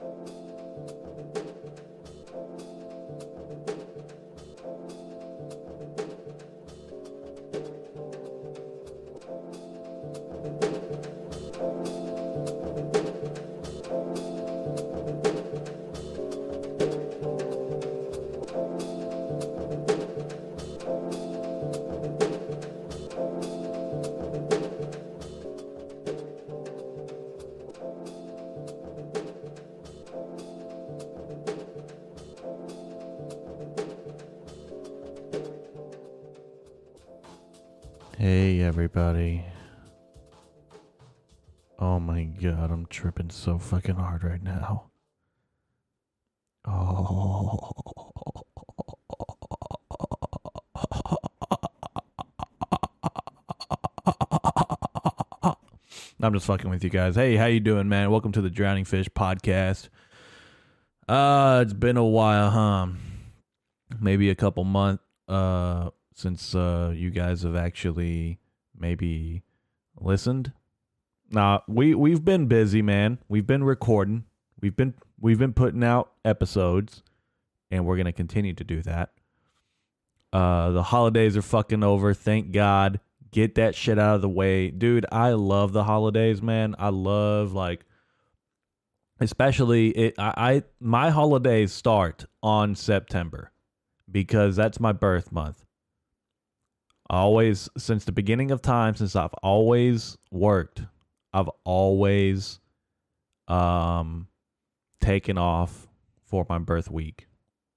Hey, everybody. Oh my god, I'm tripping so fucking hard right now. Oh. I'm just fucking with you guys. Hey, how you doing, man? Welcome to the Drowning Fish podcast. Uh, it's been a while, huh? Maybe a couple months uh since uh you guys have actually maybe listened. Nah, we we've been busy, man. We've been recording. We've been we've been putting out episodes and we're to continue to do that. Uh the holidays are fucking over, thank God. Get that shit out of the way. Dude, I love the holidays, man. I love like especially it I, I my holidays start on September because that's my birth month. Always since the beginning of time since I've always worked, I've always um taken off for my birth week.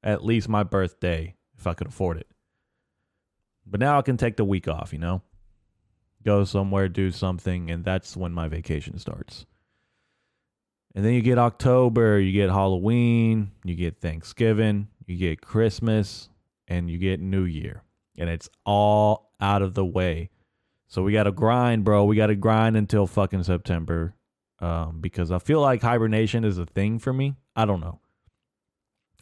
At least my birthday if I could afford it. But now I can take the week off, you know? Go somewhere, do something, and that's when my vacation starts. And then you get October, you get Halloween, you get Thanksgiving, you get Christmas, and you get New Year. And it's all out of the way. So we got to grind, bro. We got to grind until fucking September um, because I feel like hibernation is a thing for me. I don't know.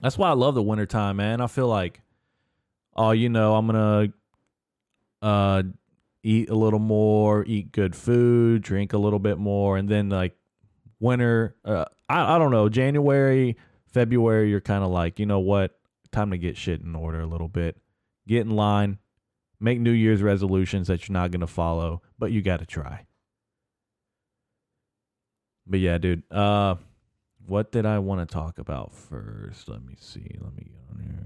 That's why I love the wintertime, man. I feel like, oh, you know, I'm going to uh, eat a little more, eat good food, drink a little bit more. And then, like, winter, uh, I, I don't know, January, February, you're kind of like, you know what? Time to get shit in order a little bit. Get in line, make New Year's resolutions that you're not going to follow, but you got to try. But yeah, dude. Uh, what did I want to talk about first? Let me see. Let me get on here.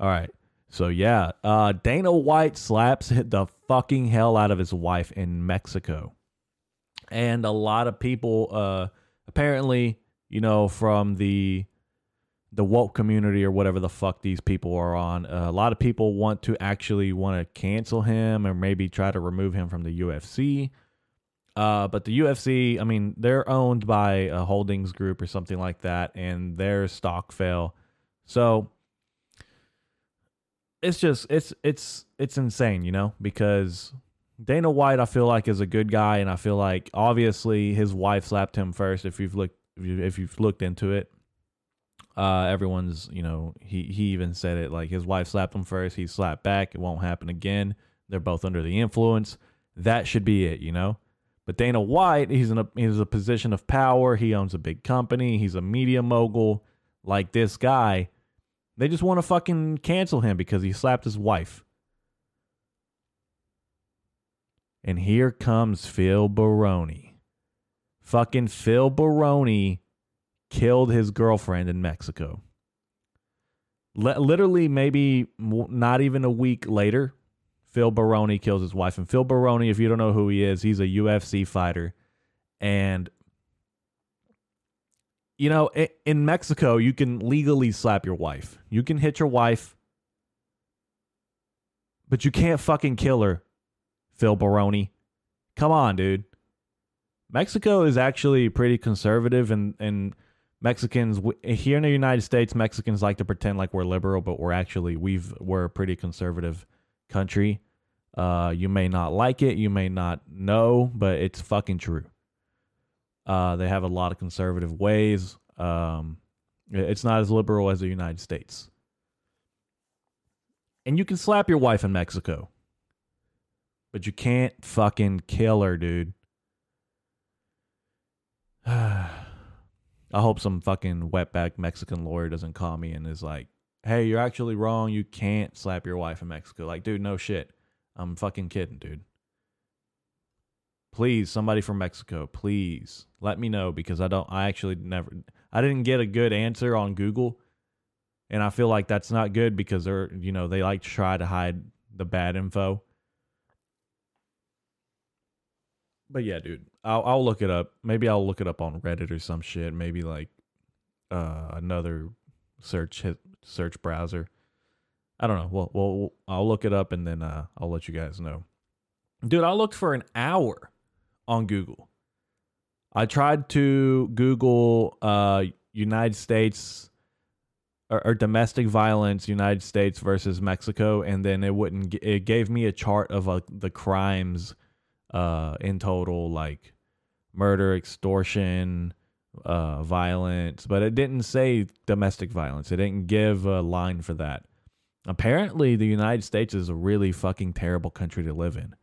All right. So yeah, uh, Dana White slaps the fucking hell out of his wife in Mexico, and a lot of people, uh, apparently, you know, from the the woke community or whatever the fuck these people are on. Uh, a lot of people want to actually want to cancel him or maybe try to remove him from the UFC. Uh, but the UFC, I mean, they're owned by a holdings group or something like that, and their stock fell. So it's just it's it's it's insane, you know, because Dana White, I feel like is a good guy, and I feel like obviously his wife slapped him first. If you've looked if, you, if you've looked into it, uh, everyone's, you know, he he even said it like his wife slapped him first, he slapped back. It won't happen again. They're both under the influence. That should be it, you know. But Dana White, he's in a he's a position of power. He owns a big company. He's a media mogul. Like this guy, they just want to fucking cancel him because he slapped his wife. And here comes Phil Baroni. Fucking Phil Baroni killed his girlfriend in Mexico. L- literally, maybe not even a week later, Phil Baroni kills his wife. And Phil Baroni, if you don't know who he is, he's a UFC fighter. And, you know, in Mexico, you can legally slap your wife. You can hit your wife, but you can't fucking kill her, Phil Baroni. Come on, dude. Mexico is actually pretty conservative and, and Mexicans here in the United States, Mexicans like to pretend like we're liberal, but we're actually we've we're a pretty conservative country. Uh, you may not like it, you may not know, but it's fucking true. Uh, they have a lot of conservative ways. Um, it's not as liberal as the United States. And you can slap your wife in Mexico, but you can't fucking kill her, dude. I hope some fucking wetback Mexican lawyer doesn't call me and is like, "Hey, you're actually wrong. You can't slap your wife in Mexico." Like, dude, no shit. I'm fucking kidding, dude. Please, somebody from Mexico, please let me know because I don't. I actually never. I didn't get a good answer on Google, and I feel like that's not good because they're you know they like to try to hide the bad info. But yeah, dude, I'll I'll look it up. Maybe I'll look it up on Reddit or some shit. Maybe like uh, another search hit, search browser. I don't know. Well, well, I'll look it up and then uh, I'll let you guys know. Dude, I looked for an hour on Google. I tried to Google uh, United States or, or, domestic violence, United States versus Mexico, and then it wouldn't. It gave me a chart of uh, the crimes uh, in total, like murder, extortion, uh, violence, but it didn't say domestic violence. It didn't give a line for that. Apparently, the United States is a really fucking terrible country to live in.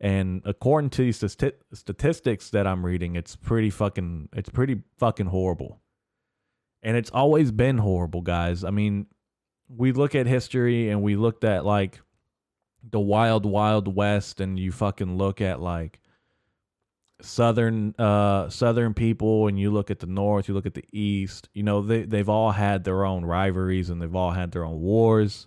And according to these st- statistics that I'm reading, it's pretty fucking it's pretty fucking horrible. And it's always been horrible, guys. I mean, we look at history and we looked at like the wild wild west and you fucking look at like southern uh southern people and you look at the north, you look at the east, you know, they they've all had their own rivalries and they've all had their own wars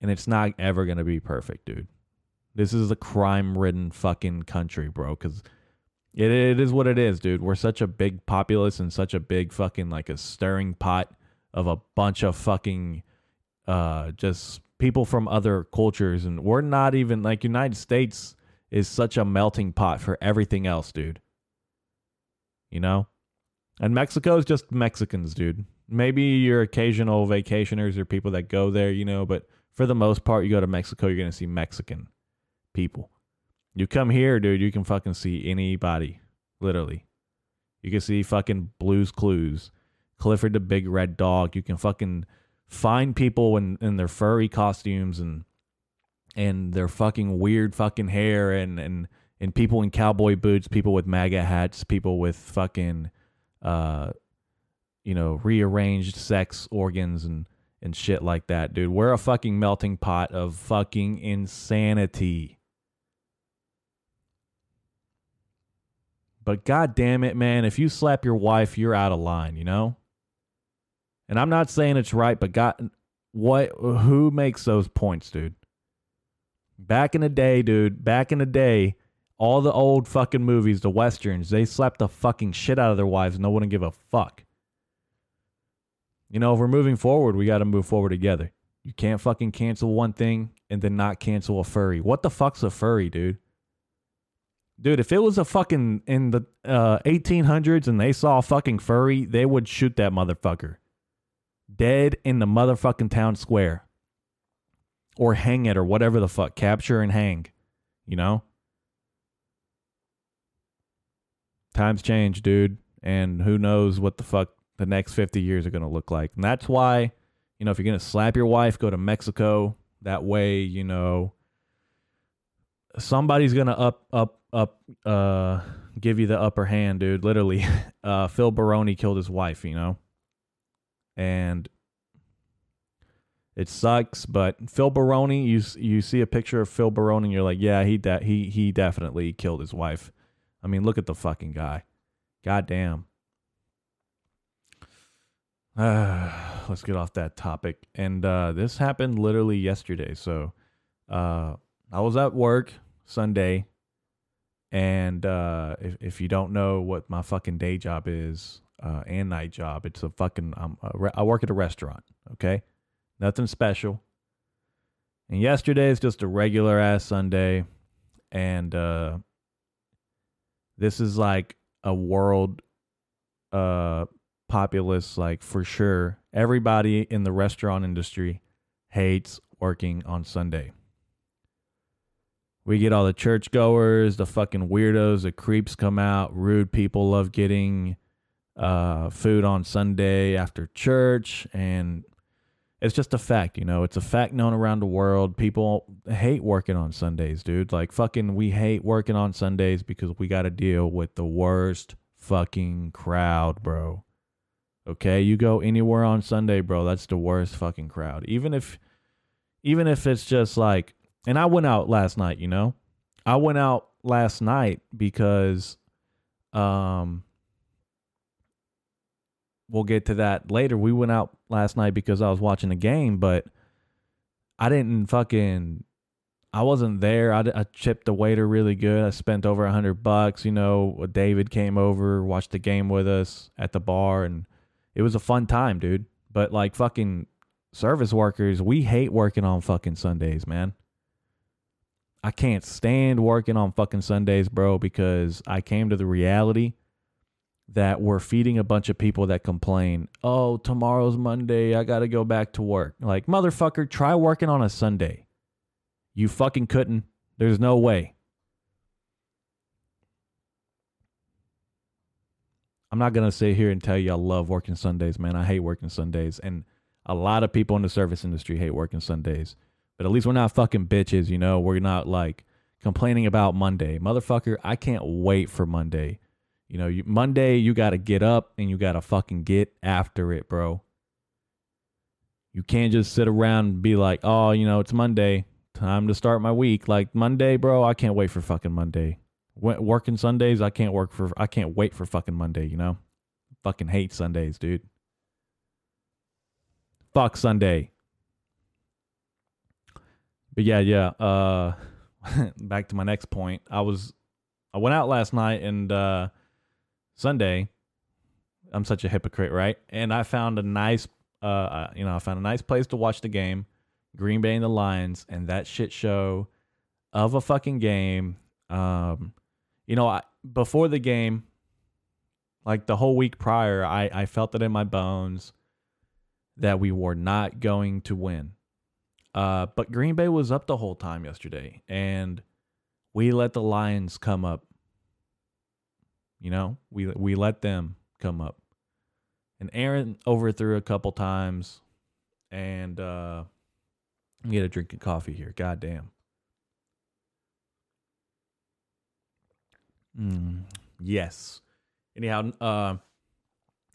and it's not ever going to be perfect, dude. This is a crime-ridden fucking country, bro, cuz it it is what it is, dude. We're such a big populace and such a big fucking like a stirring pot of a bunch of fucking uh just people from other cultures and we're not even like United States is such a melting pot for everything else, dude. You know? And Mexico is just Mexicans, dude. Maybe your occasional vacationers or people that go there, you know, but for the most part, you go to Mexico, you're to see Mexican people. You come here, dude, you can fucking see anybody, literally. You can see fucking Blues Clues, Clifford the Big Red Dog. You can fucking find people in, in their furry costumes and and their fucking weird fucking hair and and and people in cowboy boots, people with MAGA hats, people with fucking uh you know, rearranged sex organs and and shit like that, dude. We're a fucking melting pot of fucking insanity. But god damn it, man, if you slap your wife, you're out of line, you know? And I'm not saying it's right, but God what who makes those points, dude? Back in the day, dude, back in the day, all the old fucking movies, the westerns, they slapped the fucking shit out of their wives and no one would give a fuck. You know, if we're moving forward, we got to move forward together. You can't fucking cancel one thing and then not cancel a furry. What the fuck's a furry, dude? Dude, if it was a fucking in the uh, 1800s and they saw a fucking furry, they would shoot that motherfucker. Dead in the motherfucking town square. Or hang it or whatever the fuck. Capture and hang. You know? Times change, dude. And who knows what the fuck the next 50 years are going to look like. And that's why, you know, if you're going to slap your wife, go to Mexico. That way, you know, somebody's going to up, up, up, uh, give you the upper hand, dude. Literally. Uh, Phil Baroni killed his wife, you know? And it sucks, but Phil Baroni, you you see a picture of Phil Baroni, and you're like, yeah, he de- he he definitely killed his wife. I mean, look at the fucking guy. God damn. Uh, let's get off that topic. And uh, this happened literally yesterday. So uh, I was at work Sunday. And uh, if, if you don't know what my fucking day job is uh, and night job, it's a fucking, I'm I work at a restaurant. Okay. Nothing special. And yesterday is just a regular ass Sunday. And uh, this is like a world uh populace, like for sure, everybody in the restaurant industry hates working on Sunday. We get all the churchgoers, the fucking weirdos, the creeps come out. Rude people love getting uh, food on Sunday after church. And, it's just a fact, you know. It's a fact known around the world. People hate working on Sundays, dude. Like fucking we hate working on Sundays because we got to deal with the worst fucking crowd, bro. Okay, you go anywhere on Sunday, bro, that's the worst fucking crowd. Even if even if it's just like and I went out last night, you know? I went out last night because um we'll get to that later. We went out last night because I was watching the game, but I didn't fucking. I wasn't there. I, I chipped the waiter really good. I spent over a hundred bucks. You know, David came over, watched the game with us at the bar, and it was a fun time, dude. But like fucking service workers, we hate working on fucking Sundays, man. I can't stand working on fucking Sundays, bro, because I came to the reality that we're feeding a bunch of people that complain, oh, tomorrow's Monday. I got to go back to work. Like, motherfucker, try working on a Sunday. You fucking couldn't. There's no way. I'm not going to sit here and tell you I love working Sundays, man. I hate working Sundays. And a lot of people in the service industry hate working Sundays. But at least we're not fucking bitches, you know? We're not like complaining about Monday. Motherfucker, I can't wait for Monday you know, you, Monday you got to get up and you got to fucking get after it, bro. You can't just sit around and be like, "Oh, you know, it's Monday, time to start my week." Like Monday, bro, I can't wait for fucking Monday. Working Sundays, I can't work for I can't wait for fucking Monday, you know? Fucking hate Sundays, dude. Fuck Sunday. But yeah, yeah, uh back to my next point. I was I went out last night and uh Sunday, I'm such a hypocrite, right? And I found a nice, uh, uh, you know, I found a nice place to watch the game, Green Bay and the Lions, and that shit show of a fucking game. Um, you know, I, before the game, like the whole week prior, I, I felt it in my bones that we were not going to win. Uh, but Green Bay was up the whole time yesterday, and we let the Lions come up you know, we we let them come up. And Aaron overthrew a couple times, and uh, get a drink of coffee here. God damn. Mm, yes. Anyhow, uh,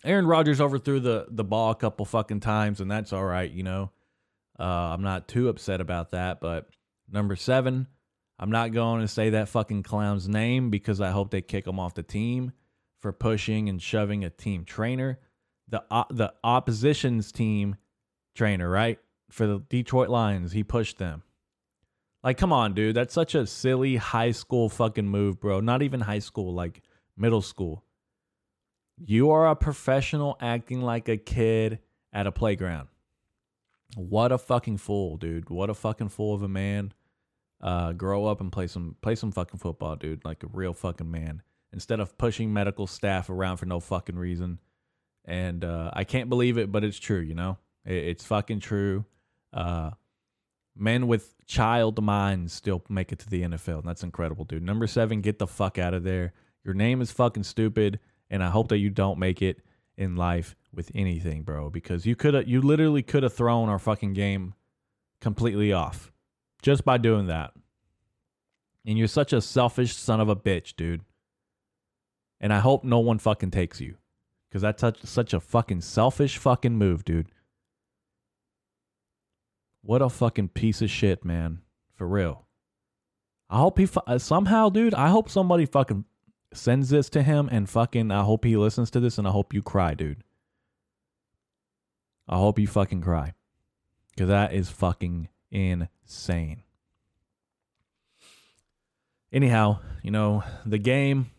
Aaron Rodgers overthrew the the ball a couple fucking times, and that's all right. You know, uh, I'm not too upset about that. But number seven, I'm not going to say that fucking clown's name because I hope they kick him off the team for pushing and shoving a team trainer. The the opposition's team trainer, right? For the Detroit Lions, he pushed them. Like, come on, dude. That's such a silly high school fucking move, bro. Not even high school, like middle school. You are a professional acting like a kid at a playground. What a fucking fool, dude. What a fucking fool of a man. Uh, grow up and play some play some fucking football, dude, like a real fucking man. Instead of pushing medical staff around for no fucking reason. And uh, I can't believe it, but it's true. You know, it, it's fucking true. Uh, men with child minds still make it to the NFL, and that's incredible, dude. Number seven, get the fuck out of there. Your name is fucking stupid, and I hope that you don't make it in life with anything, bro, because you could you literally could have thrown our fucking game completely off just by doing that. And you're such a selfish son of a bitch, dude. And I hope no one fucking takes you. Because that's such, a fucking selfish fucking move, dude. What a fucking piece of shit, man. For real. I hope he uh, somehow, dude. I hope somebody fucking sends this to him and fucking. I hope he listens to this and I hope you cry, dude. I hope you fucking cry. Because that is fucking insane. Anyhow, you know, the game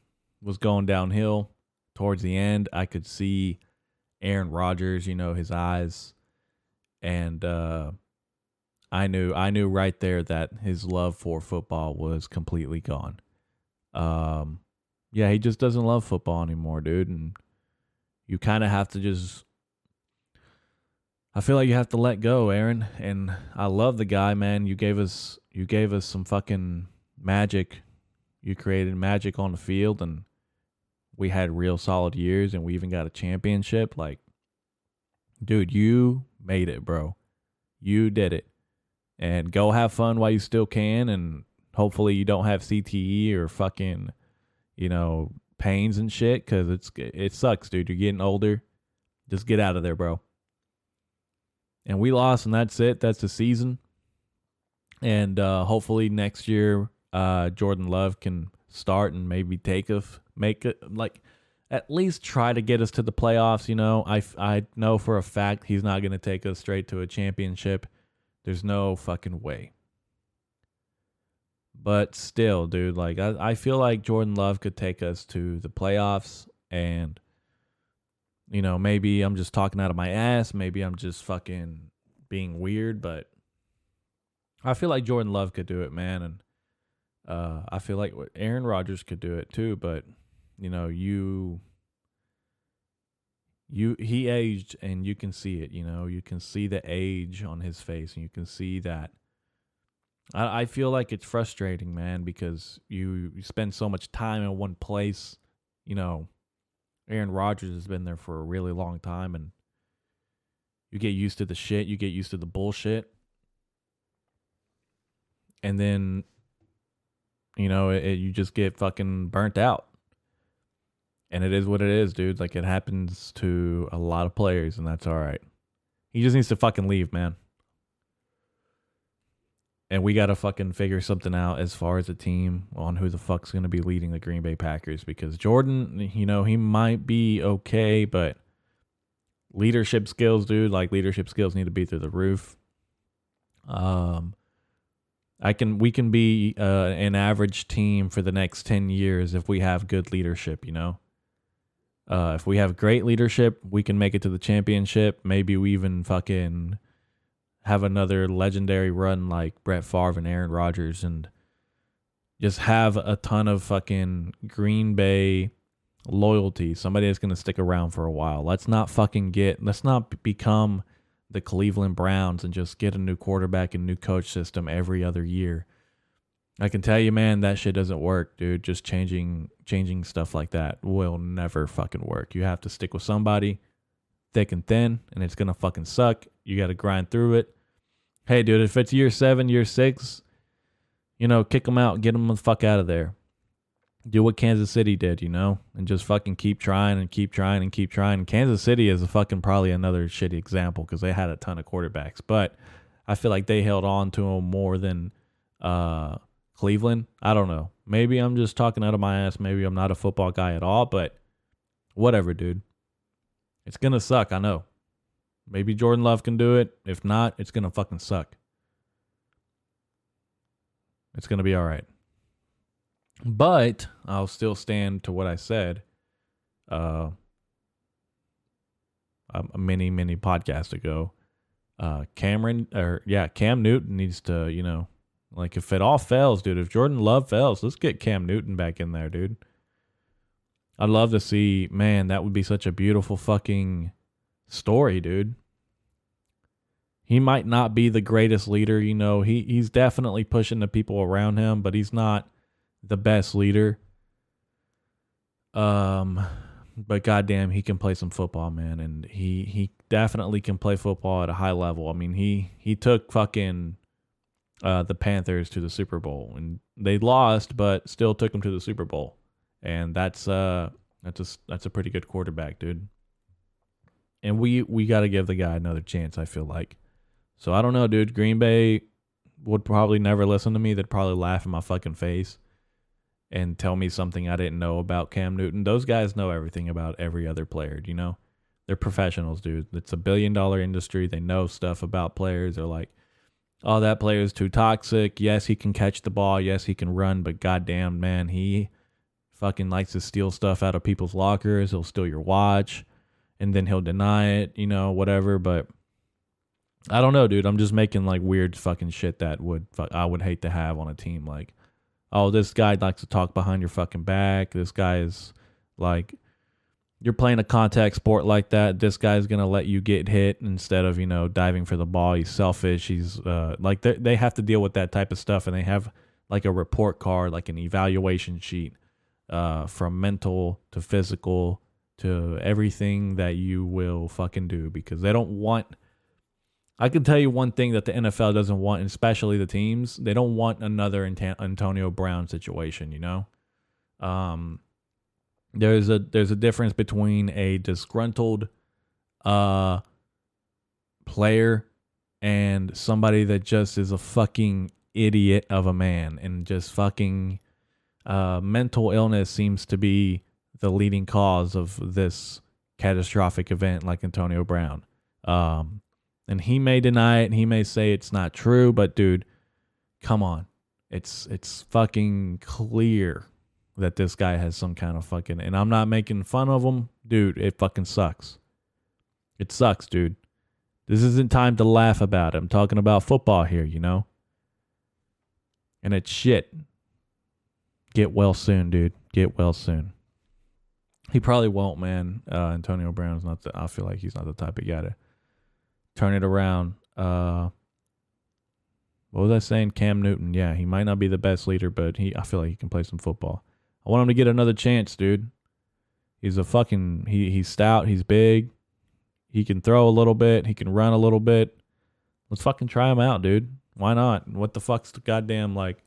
was going downhill towards the end. I could see Aaron Rodgers, you know, his eyes and uh I knew I knew right there that his love for football was completely gone. Um yeah, he just doesn't love football anymore, dude, and you kind of have to just I feel like you have to let go, Aaron. And I love the guy, man. You gave us you gave us some fucking magic. You created magic on the field and we had real solid years and we even got a championship. Like, dude, you made it, bro. You did it. And go have fun while you still can. And hopefully you don't have CTE or fucking, you know, pains and shit because it's it sucks, dude. You're getting older. Just get out of there, bro. And we lost, and that's it. That's the season. And uh, hopefully next year, uh, Jordan Love can start and maybe take us, make it like at least try to get us to the playoffs. You know, I, I know for a fact he's not going to take us straight to a championship. There's no fucking way. But still, dude, like I, I feel like Jordan Love could take us to the playoffs and you know, maybe I'm just talking out of my ass, maybe I'm just fucking being weird, but I feel like Jordan Love could do it, man, and uh, I feel like Aaron Rodgers could do it too, but you know, you you he aged and you can see it, you know, you can see the age on his face and you can see that I, I feel like it's frustrating, man, because you, you spend so much time in one place. You know, Aaron Rodgers has been there for a really long time, and you get used to the shit, you get used to the bullshit, and then you know it, it, you just get fucking burnt out. And it is what it is, dude. Like it happens to a lot of players, and that's all right. He just needs to fucking leave, man and we got to fucking figure something out as far as a team on who the fuck's going to be leading the Green Bay Packers because Jordan, you know, he might be okay, but leadership skills, dude, like leadership skills need to be through the roof. Um, I can we can be uh, an average team for the next 10 years if we have good leadership, you know. Uh, if we have great leadership, we can make it to the championship. Maybe we even fucking have another legendary run like Brett Favre and Aaron Rodgers and just have a ton of fucking Green Bay loyalty. Somebody that's going to stick around for a while. Let's not fucking get, let's not become the Cleveland Browns and just get a new quarterback and new coach system every other year. I can tell you, man, that shit doesn't work, dude. Just changing changing stuff like that will never fucking work. You have to stick with somebody thick and thin, and it's gonna fucking suck. You got to grind through it. Hey, dude, if it's year seven, year six, you know, kick them out, get them the fuck out of there. Do what Kansas City did, you know, and just fucking keep trying and keep trying and keep trying. Kansas City is a fucking probably another shitty example because they had a ton of quarterbacks, but I feel like they held on to them more than uh, Cleveland. I don't know. Maybe I'm just talking out of my ass. Maybe I'm not a football guy at all, but whatever, dude. It's gonna suck. I know. Maybe Jordan Love can do it. If not, it's gonna fucking suck. It's gonna be all right. But I'll still stand to what I said. Uh, a many many podcast ago. Uh, Cameron or yeah, Cam Newton needs to you know, like if it all fails, dude. If Jordan Love fails, let's get Cam Newton back in there, dude. I'd love to see, man, that would be such a beautiful fucking story, dude. He might not be the greatest leader, you know. He he's definitely pushing the people around him, but he's not the best leader. Um but goddamn, he can play some football, man, and he he definitely can play football at a high level. I mean, he he took fucking uh, the Panthers to the Super Bowl, and they lost, but still took them to the Super Bowl and that's uh that's a that's a pretty good quarterback, dude. And we we got to give the guy another chance. I feel like. So I don't know, dude. Green Bay would probably never listen to me. They'd probably laugh in my fucking face and tell me something I didn't know about Cam Newton. Those guys know everything about every other player. You know, they're professionals, dude. It's a billion dollar industry. They know stuff about players. They're like, oh, that player is too toxic. Yes, he can catch the ball. Yes, he can run. But goddamn, man, he fucking likes to steal stuff out of people's lockers. He'll steal your watch and then he'll deny it, you know, whatever. But I don't know, dude. I'm just making like weird fucking shit that would I would hate to have on a team. Like, oh, this guy likes to talk behind your fucking back. This guy is like, you're playing a contact sport like that. This guy's gonna let you get hit instead of you know diving for the ball. He's selfish. He's uh, like they have to deal with that type of stuff, and they have like a report card, like an evaluation sheet uh, from mental to physical to everything that you will fucking do because they don't want I can tell you one thing that the NFL doesn't want, especially the teams, they don't want another Antonio Brown situation. You know, um, there's a there's a difference between a disgruntled uh player and somebody that just is a fucking idiot of a man and just fucking uh mental illness seems to be the leading cause of this catastrophic event like Antonio Brown. Um and he may deny it and he may say it's not true, but dude, come on. It's it's fucking clear that this guy has some kind of fucking and I'm not making fun of him. Dude, it fucking sucks. It sucks, dude. This isn't time to laugh about it. I'm talking about football here, you know? And it's shit. Get well soon, dude. Get well soon. He probably won't, man. Uh, Antonio Brown's not the, I feel like he's not the type of guy to turn it around. Uh, what was I saying? Cam Newton. Yeah, he might not be the best leader, but he I feel like he can play some football. I want him to get another chance, dude. He's a fucking he he's stout, he's big. He can throw a little bit, he can run a little bit. Let's fucking try him out, dude. Why not? What the fuck's the goddamn like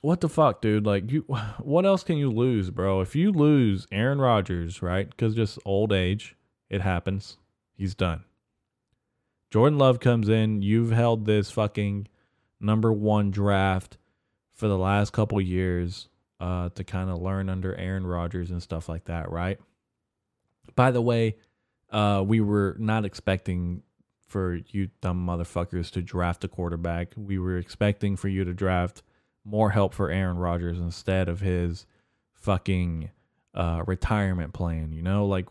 what the fuck, dude? Like you what else can you lose, bro? If you lose Aaron Rodgers, right? Cuz just old age, it happens. He's done. Jordan Love comes in, you've held this fucking number 1 draft for the last couple years uh, to kind of learn under Aaron Rodgers and stuff like that, right? By the way, uh, we were not expecting for you dumb motherfuckers to draft a quarterback. We were expecting for you to draft more help for Aaron Rodgers instead of his fucking uh, retirement plan. You know, like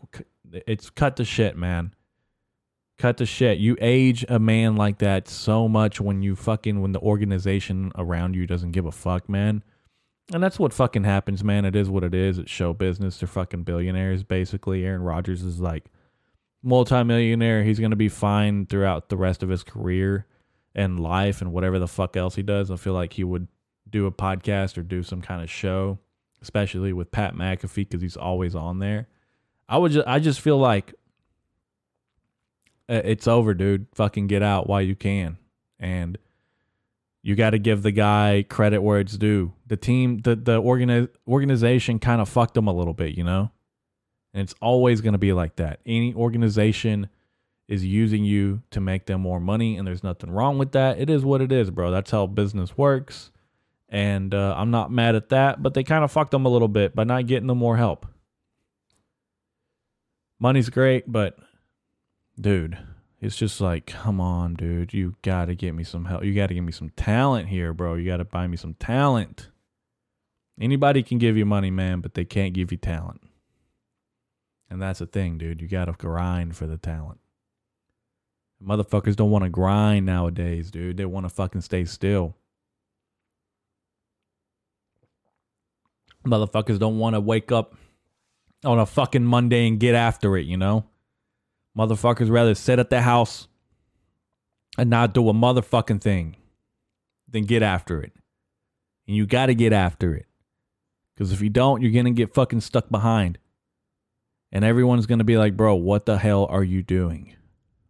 it's cut to shit, man. Cut the shit. You age a man like that so much when you fucking when the organization around you doesn't give a fuck, man. And that's what fucking happens, man. It is what it is. It's show business. They're fucking billionaires, basically. Aaron Rodgers is like multimillionaire. He's gonna be fine throughout the rest of his career and life and whatever the fuck else he does. I feel like he would do a podcast or do some kind of show, especially with Pat McAfee because he's always on there. I would just, I just feel like it's over, dude. Fucking get out while you can. And you got to give the guy credit where it's due. The team, the the organi- organization kind of fucked him a little bit, you know? And it's always going to be like that. Any organization is using you to make them more money and there's nothing wrong with that. It is what it is, bro. That's how business works. And uh, I'm not mad at that, but they kind of fucked them a little bit by not getting them more help. Money's great, but dude, it's just like, come on, dude, you gotta get me some help. You gotta give me some talent here, bro. You gotta buy me some talent. Anybody can give you money, man, but they can't give you talent. And that's the thing, dude. You gotta grind for the talent. Motherfuckers don't want to grind nowadays, dude. They want to fucking stay still. Motherfuckers don't want to wake up on a fucking Monday and get after it, you know? Motherfuckers rather sit at the house and not do a motherfucking thing than get after it. And you got to get after it. Because if you don't, you're going to get fucking stuck behind. And everyone's going to be like, bro, what the hell are you doing?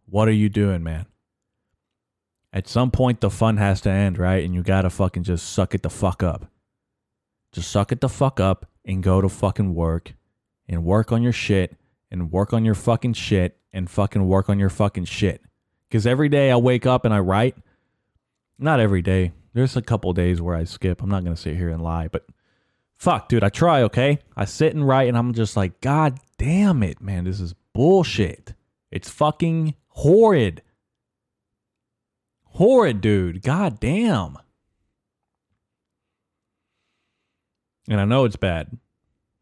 What are you doing, man? At some point, the fun has to end, right? And you got to fucking just suck it the fuck up. Just suck it the fuck up and go to fucking work and work on your shit and work on your fucking shit and fucking work on your fucking shit. Because every day I wake up and I write. Not every day. There's a couple days where I skip. I'm not going to sit here and lie, but fuck, dude, I try, okay? I sit and write and I'm just like, God damn it, man. This is bullshit. It's fucking horrid. Horrid, dude. God damn. And I know it's bad.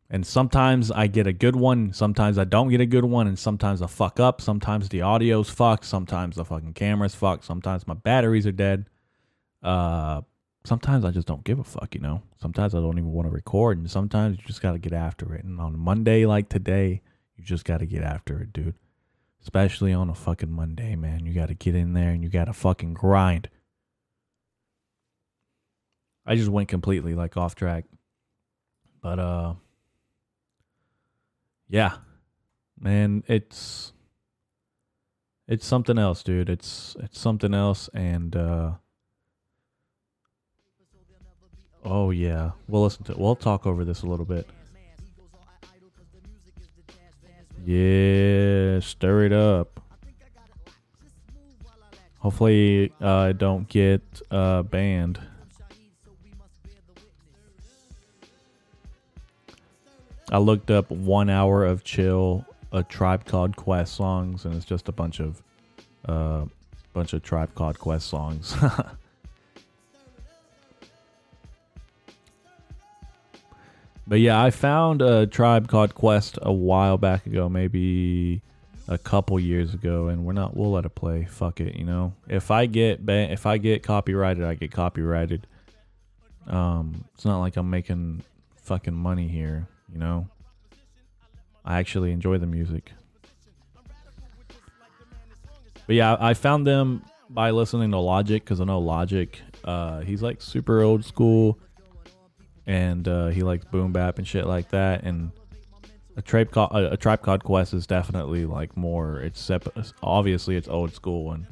And sometimes I get a good one, sometimes I don't get a good one, and sometimes I fuck up. Sometimes the audio's fucked, sometimes the fucking camera's fucked, sometimes my batteries are dead. Uh sometimes I just don't give a fuck, you know. Sometimes I don't even want to record, and sometimes you just gotta get after it. And on a Monday like today, you just gotta get after it, dude. Especially on a fucking Monday, man. You gotta get in there and you gotta fucking grind. I just went completely like off track. But uh yeah, man, it's it's something else, dude. It's it's something else, and uh, oh yeah, we'll listen to. We'll talk over this a little bit. Yeah, stir it up. Hopefully, uh, I don't get uh, banned. I looked up one hour of chill, a Tribe Called Quest songs, and it's just a bunch of, uh, bunch of Tribe Called Quest songs. but yeah, I found a Tribe Called Quest a while back ago, maybe a couple years ago, and we're not. We'll let it play. Fuck it, you know. If I get ban- if I get copyrighted, I get copyrighted. Um, it's not like I'm making fucking money here you know. I actually enjoy the music. But yeah, I found them by listening to Logic because I know Logic. Uh, he's like super old school, and uh, he likes boom bap and shit like that. And a tribe called a, a tribe called Quest is definitely like more. It's sep- obviously it's old school and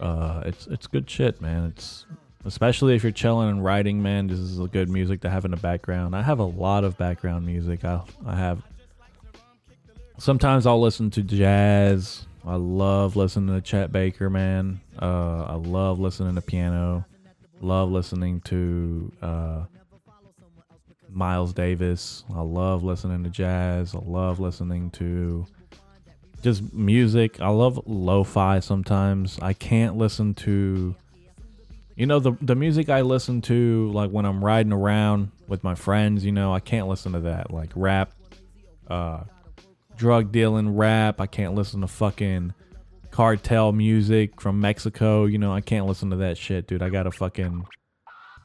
uh, it's it's good shit, man. It's especially if you're chilling and writing man this is a good music to have in the background. I have a lot of background music. I, I have sometimes i'll listen to jazz. I love listening to chet baker man. Uh, i love listening to piano. Love listening to uh, miles davis. I love listening to jazz. I love listening to just music. I love lo-fi sometimes. I can't listen to you know the the music I listen to like when I'm riding around with my friends, you know, I can't listen to that like rap uh drug dealing rap. I can't listen to fucking cartel music from Mexico, you know, I can't listen to that shit, dude. I got to fucking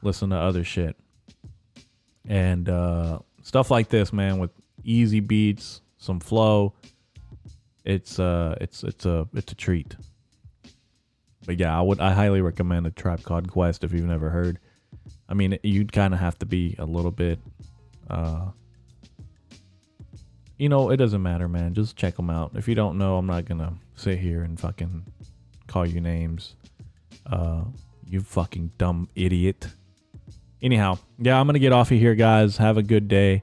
listen to other shit. And uh stuff like this, man, with easy beats, some flow. It's uh it's it's a it's a treat. But yeah, I would I highly recommend a Tribe Called Quest if you've never heard. I mean, you'd kind of have to be a little bit, uh, you know, it doesn't matter, man. Just check them out. If you don't know, I'm not gonna sit here and fucking call you names. Uh, you fucking dumb idiot. Anyhow, yeah, I'm gonna get off of here, guys. Have a good day,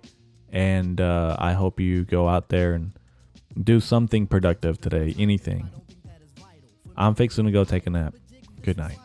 and uh, I hope you go out there and do something productive today. Anything. I'm fixing to go take a nap. Good night.